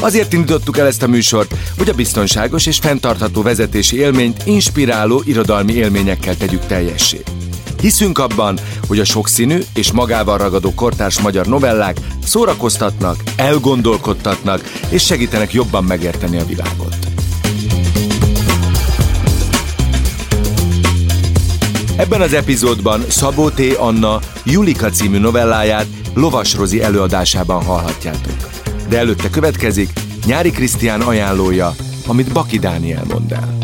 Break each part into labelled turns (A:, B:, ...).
A: Azért indítottuk el ezt a műsort, hogy a biztonságos és fenntartható vezetési élményt inspiráló irodalmi élményekkel tegyük teljessé. Hiszünk abban, hogy a sokszínű és magával ragadó kortárs magyar novellák szórakoztatnak, elgondolkodtatnak és segítenek jobban megérteni a világot. Ebben az epizódban Szabó T. Anna Julika című novelláját Lovas Rozi előadásában hallhatjátok. De előtte következik Nyári Krisztián ajánlója, amit Baki Dániel mond el.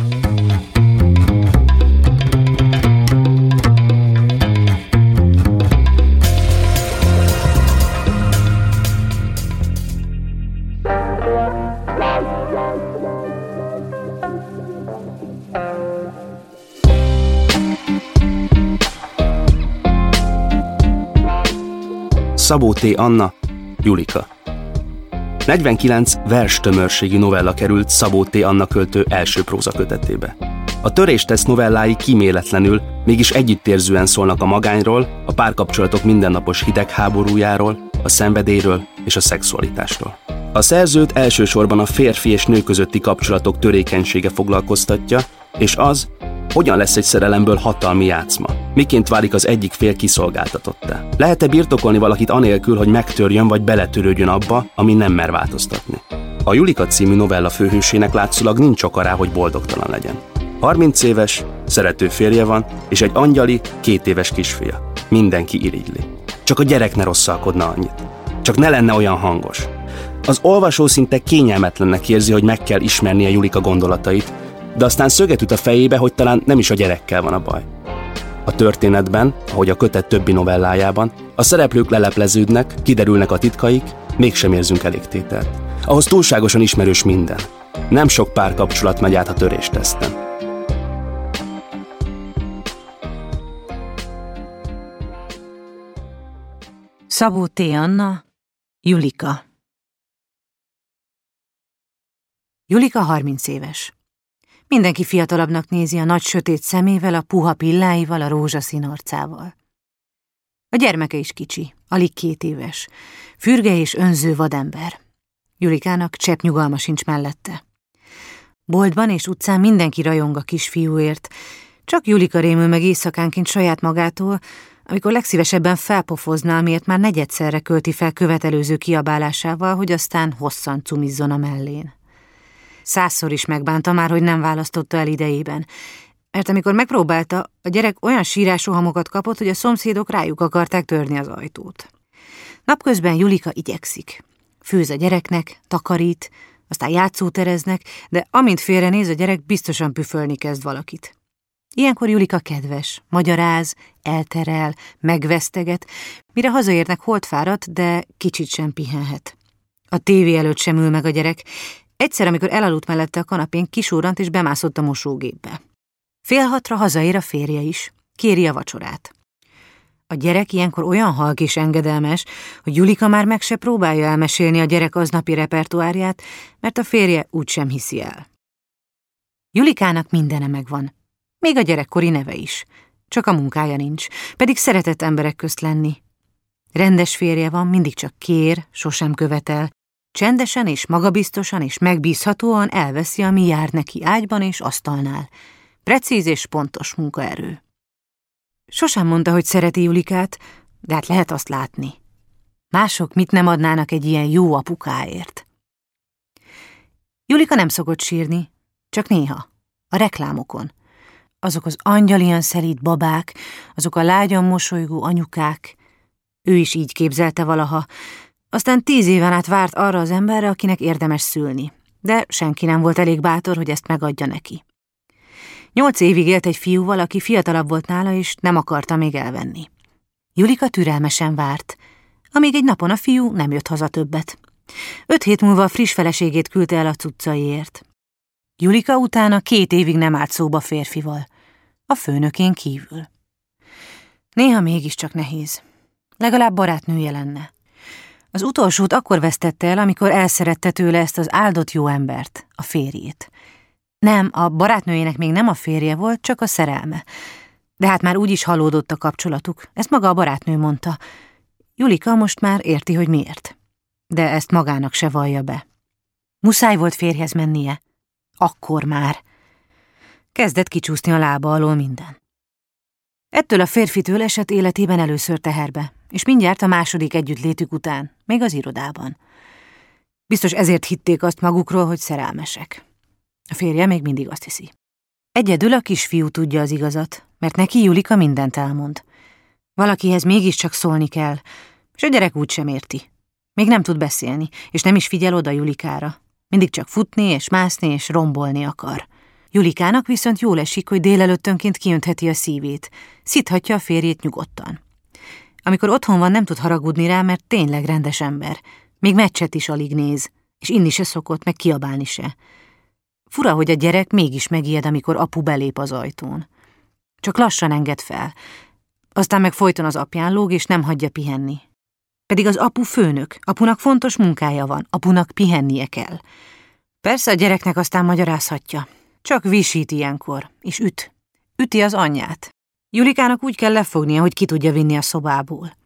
B: Szabó T. Anna, Julika. 49 verstömörségi novella került Szabó T. Anna költő első próza kötetébe. A töréstesz novellái kíméletlenül, mégis együttérzően szólnak a magányról, a párkapcsolatok mindennapos hidegháborújáról, a szenvedélyről és a szexualitásról. A szerzőt elsősorban a férfi és nő közötti kapcsolatok törékenysége foglalkoztatja, és az, hogyan lesz egy szerelemből hatalmi játszma? Miként válik az egyik fél kiszolgáltatottá? Lehet-e birtokolni valakit anélkül, hogy megtörjön vagy beletörődjön abba, ami nem mer változtatni? A Julika című novella főhősének látszólag nincs oka rá, hogy boldogtalan legyen. 30 éves, szerető férje van, és egy angyali, két éves kisfia. Mindenki irigyli. Csak a gyerek ne rosszalkodna annyit. Csak ne lenne olyan hangos. Az olvasó szinte kényelmetlennek érzi, hogy meg kell ismernie Julika gondolatait, de aztán szöget üt a fejébe, hogy talán nem is a gyerekkel van a baj. A történetben, ahogy a kötet többi novellájában, a szereplők lelepleződnek, kiderülnek a titkaik, mégsem érzünk elégtételt. Ahhoz túlságosan ismerős minden. Nem sok párkapcsolat megy át a törésteszten.
C: Szabó T. Anna, Julika Julika 30 éves. Mindenki fiatalabbnak nézi a nagy sötét szemével, a puha pilláival, a rózsaszín arcával. A gyermeke is kicsi, alig két éves, fürge és önző vadember. Julikának csepp nyugalma sincs mellette. Boltban és utcán mindenki rajong a kisfiúért, csak Julika rémül meg éjszakánként saját magától, amikor legszívesebben felpofozná, miért már negyedszerre költi fel követelőző kiabálásával, hogy aztán hosszan cumizzon a mellén. Százszor is megbánta már, hogy nem választotta el idejében. Mert amikor megpróbálta, a gyerek olyan sírásohamokat kapott, hogy a szomszédok rájuk akarták törni az ajtót. Napközben Julika igyekszik. Főz a gyereknek, takarít, aztán játszótereznek, de amint félrenéz, a gyerek biztosan püfölni kezd valakit. Ilyenkor Julika kedves, magyaráz, elterel, megveszteget, mire hazaérnek holt fáradt, de kicsit sem pihenhet. A tévé előtt sem ül meg a gyerek, Egyszer, amikor elaludt mellette a kanapén, kisúrant és bemászott a mosógépbe. Fél hatra hazaér a férje is, kéri a vacsorát. A gyerek ilyenkor olyan halk és engedelmes, hogy Julika már meg se próbálja elmesélni a gyerek aznapi repertoárját, mert a férje úgysem hiszi el. Julikának mindene megvan, még a gyerekkori neve is, csak a munkája nincs, pedig szeretett emberek közt lenni. Rendes férje van, mindig csak kér, sosem követel, Csendesen és magabiztosan és megbízhatóan elveszi, ami jár neki ágyban és asztalnál. Precíz és pontos munkaerő. Sosem mondta, hogy szereti Julikát, de hát lehet azt látni. Mások mit nem adnának egy ilyen jó apukáért. Julika nem szokott sírni, csak néha, a reklámokon. Azok az angyalian szelíd babák, azok a lágyan mosolygó anyukák. Ő is így képzelte valaha, aztán tíz éven át várt arra az emberre, akinek érdemes szülni, de senki nem volt elég bátor, hogy ezt megadja neki. Nyolc évig élt egy fiúval, aki fiatalabb volt nála, és nem akarta még elvenni. Julika türelmesen várt, amíg egy napon a fiú nem jött haza többet. Öt hét múlva a friss feleségét küldte el a cuccaiért. Julika utána két évig nem állt szóba férfival. A főnökén kívül. Néha mégiscsak nehéz. Legalább barátnője lenne. Az utolsót akkor vesztette el, amikor elszerette tőle ezt az áldott jó embert, a férjét. Nem, a barátnőjének még nem a férje volt, csak a szerelme. De hát már úgy is halódott a kapcsolatuk, ezt maga a barátnő mondta. Julika most már érti, hogy miért. De ezt magának se vallja be. Muszáj volt férjhez mennie. Akkor már. Kezdett kicsúszni a lába alól minden. Ettől a férfitől esett életében először teherbe, és mindjárt a második együttlétük után, még az irodában. Biztos ezért hitték azt magukról, hogy szerelmesek. A férje még mindig azt hiszi. Egyedül a kisfiú tudja az igazat, mert neki Julika mindent elmond. Valakihez mégiscsak szólni kell, és a gyerek úgy sem érti. Még nem tud beszélni, és nem is figyel oda Julikára. Mindig csak futni és mászni és rombolni akar. Julikának viszont jól esik, hogy délelőttönként kiöntheti a szívét, szithatja a férjét nyugodtan. Amikor otthon van, nem tud haragudni rá, mert tényleg rendes ember. Még meccset is alig néz, és inni se szokott, meg kiabálni se. Fura, hogy a gyerek mégis megijed, amikor apu belép az ajtón. Csak lassan enged fel. Aztán meg folyton az apján lóg, és nem hagyja pihenni. Pedig az apu főnök, apunak fontos munkája van, apunak pihennie kell. Persze a gyereknek aztán magyarázhatja. Csak visít ilyenkor, és üt. Üti az anyját. Julikának úgy kell lefognia, hogy ki tudja vinni a szobából.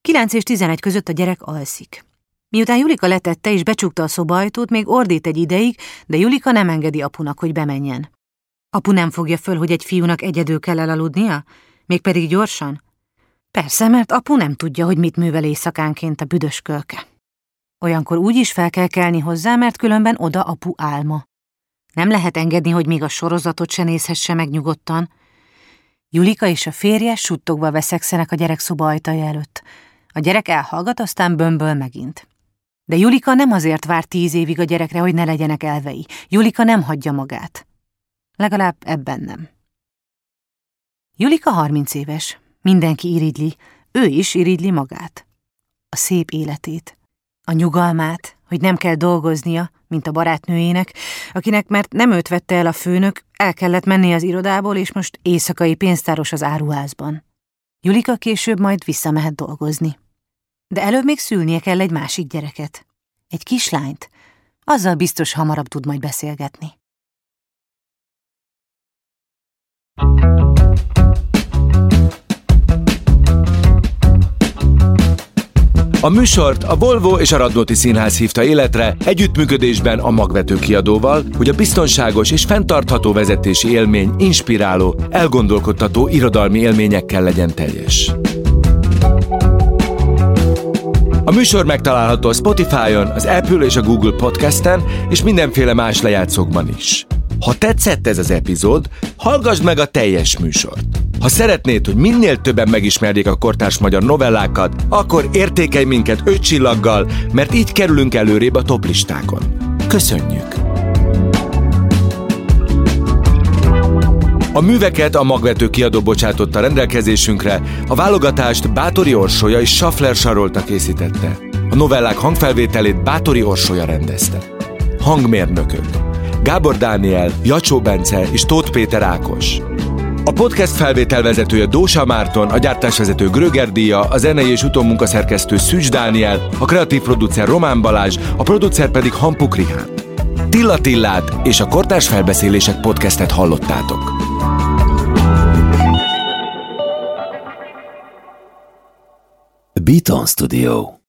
C: 9 és 11 között a gyerek alszik. Miután Julika letette és becsukta a szobajtót, még ordít egy ideig, de Julika nem engedi apunak, hogy bemenjen. Apu nem fogja föl, hogy egy fiúnak egyedül kell elaludnia? Mégpedig gyorsan? Persze, mert apu nem tudja, hogy mit művel éjszakánként a büdös kölke. Olyankor úgy is fel kell kelni hozzá, mert különben oda apu álma. Nem lehet engedni, hogy még a sorozatot se nézhesse meg nyugodtan. Julika és a férje suttogva veszekszenek a gyerek szoba ajtaja előtt. A gyerek elhallgat, aztán bömböl megint. De Julika nem azért vár tíz évig a gyerekre, hogy ne legyenek elvei. Julika nem hagyja magát. Legalább ebben nem. Julika harminc éves. Mindenki iridli. Ő is iridli magát. A szép életét. A nyugalmát, hogy nem kell dolgoznia, mint a barátnőjének, akinek, mert nem őt vette el a főnök, el kellett menni az irodából, és most éjszakai pénztáros az áruházban. Julika később majd visszamehet dolgozni. De előbb még szülnie kell egy másik gyereket. Egy kislányt. Azzal biztos hamarabb tud majd beszélgetni.
A: A műsort a Volvo és a Radnóti Színház hívta életre együttműködésben a magvető kiadóval, hogy a biztonságos és fenntartható vezetési élmény inspiráló, elgondolkodtató irodalmi élményekkel legyen teljes. A műsor megtalálható a Spotify-on, az Apple és a Google Podcast-en, és mindenféle más lejátszókban is. Ha tetszett ez az epizód, hallgassd meg a teljes műsort. Ha szeretnéd, hogy minél többen megismerjék a kortárs magyar novellákat, akkor értékelj minket öt csillaggal, mert így kerülünk előrébb a toplistákon. Köszönjük! A műveket a magvető kiadó bocsátotta rendelkezésünkre, a válogatást Bátori Orsolya és Schaffler Sarolta készítette. A novellák hangfelvételét Bátori Orsolya rendezte. Hangmérnökök Gábor Dániel, Jacsó Bence és Tóth Péter Ákos. A podcast felvételvezetője Dósa Márton, a gyártásvezető Gröger Díja, a zenei és utómunkaszerkesztő Szűcs Dániel, a kreatív producer Román Balázs, a producer pedig Hampuk Rihán. Tilla Tillát és a Kortárs Felbeszélések podcastet hallottátok.
D: Beaton Studio